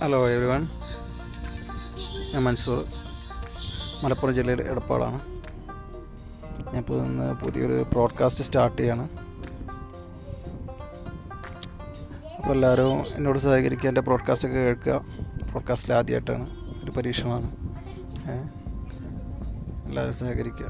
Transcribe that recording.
Hello every one ഞാൻ മൻസൂർ. മലപ്പുറം ജില്ലയിലെ എടപ്പാളാണ്. ഞാനിപ്പോൾ ഇന്ന് പുതിയൊരു പ്രോഡ്കാസ്റ്റ് സ്റ്റാർട്ട് ചെയ്യാണ്. അപ്പോൾ എല്ലാവരും എന്നോട് സഹകരിക്കുക എന്റെ പ്രോഡ്കാസ്റ്റൊക്കെ കേൾക്കുക. പ്രോഡ്കാസ്റ്റിൽ ആദ്യമായിട്ടാണ്. ഒരു പരീക്ഷണമാണ്. എല്ലാവരും സഹകരിക്കുക.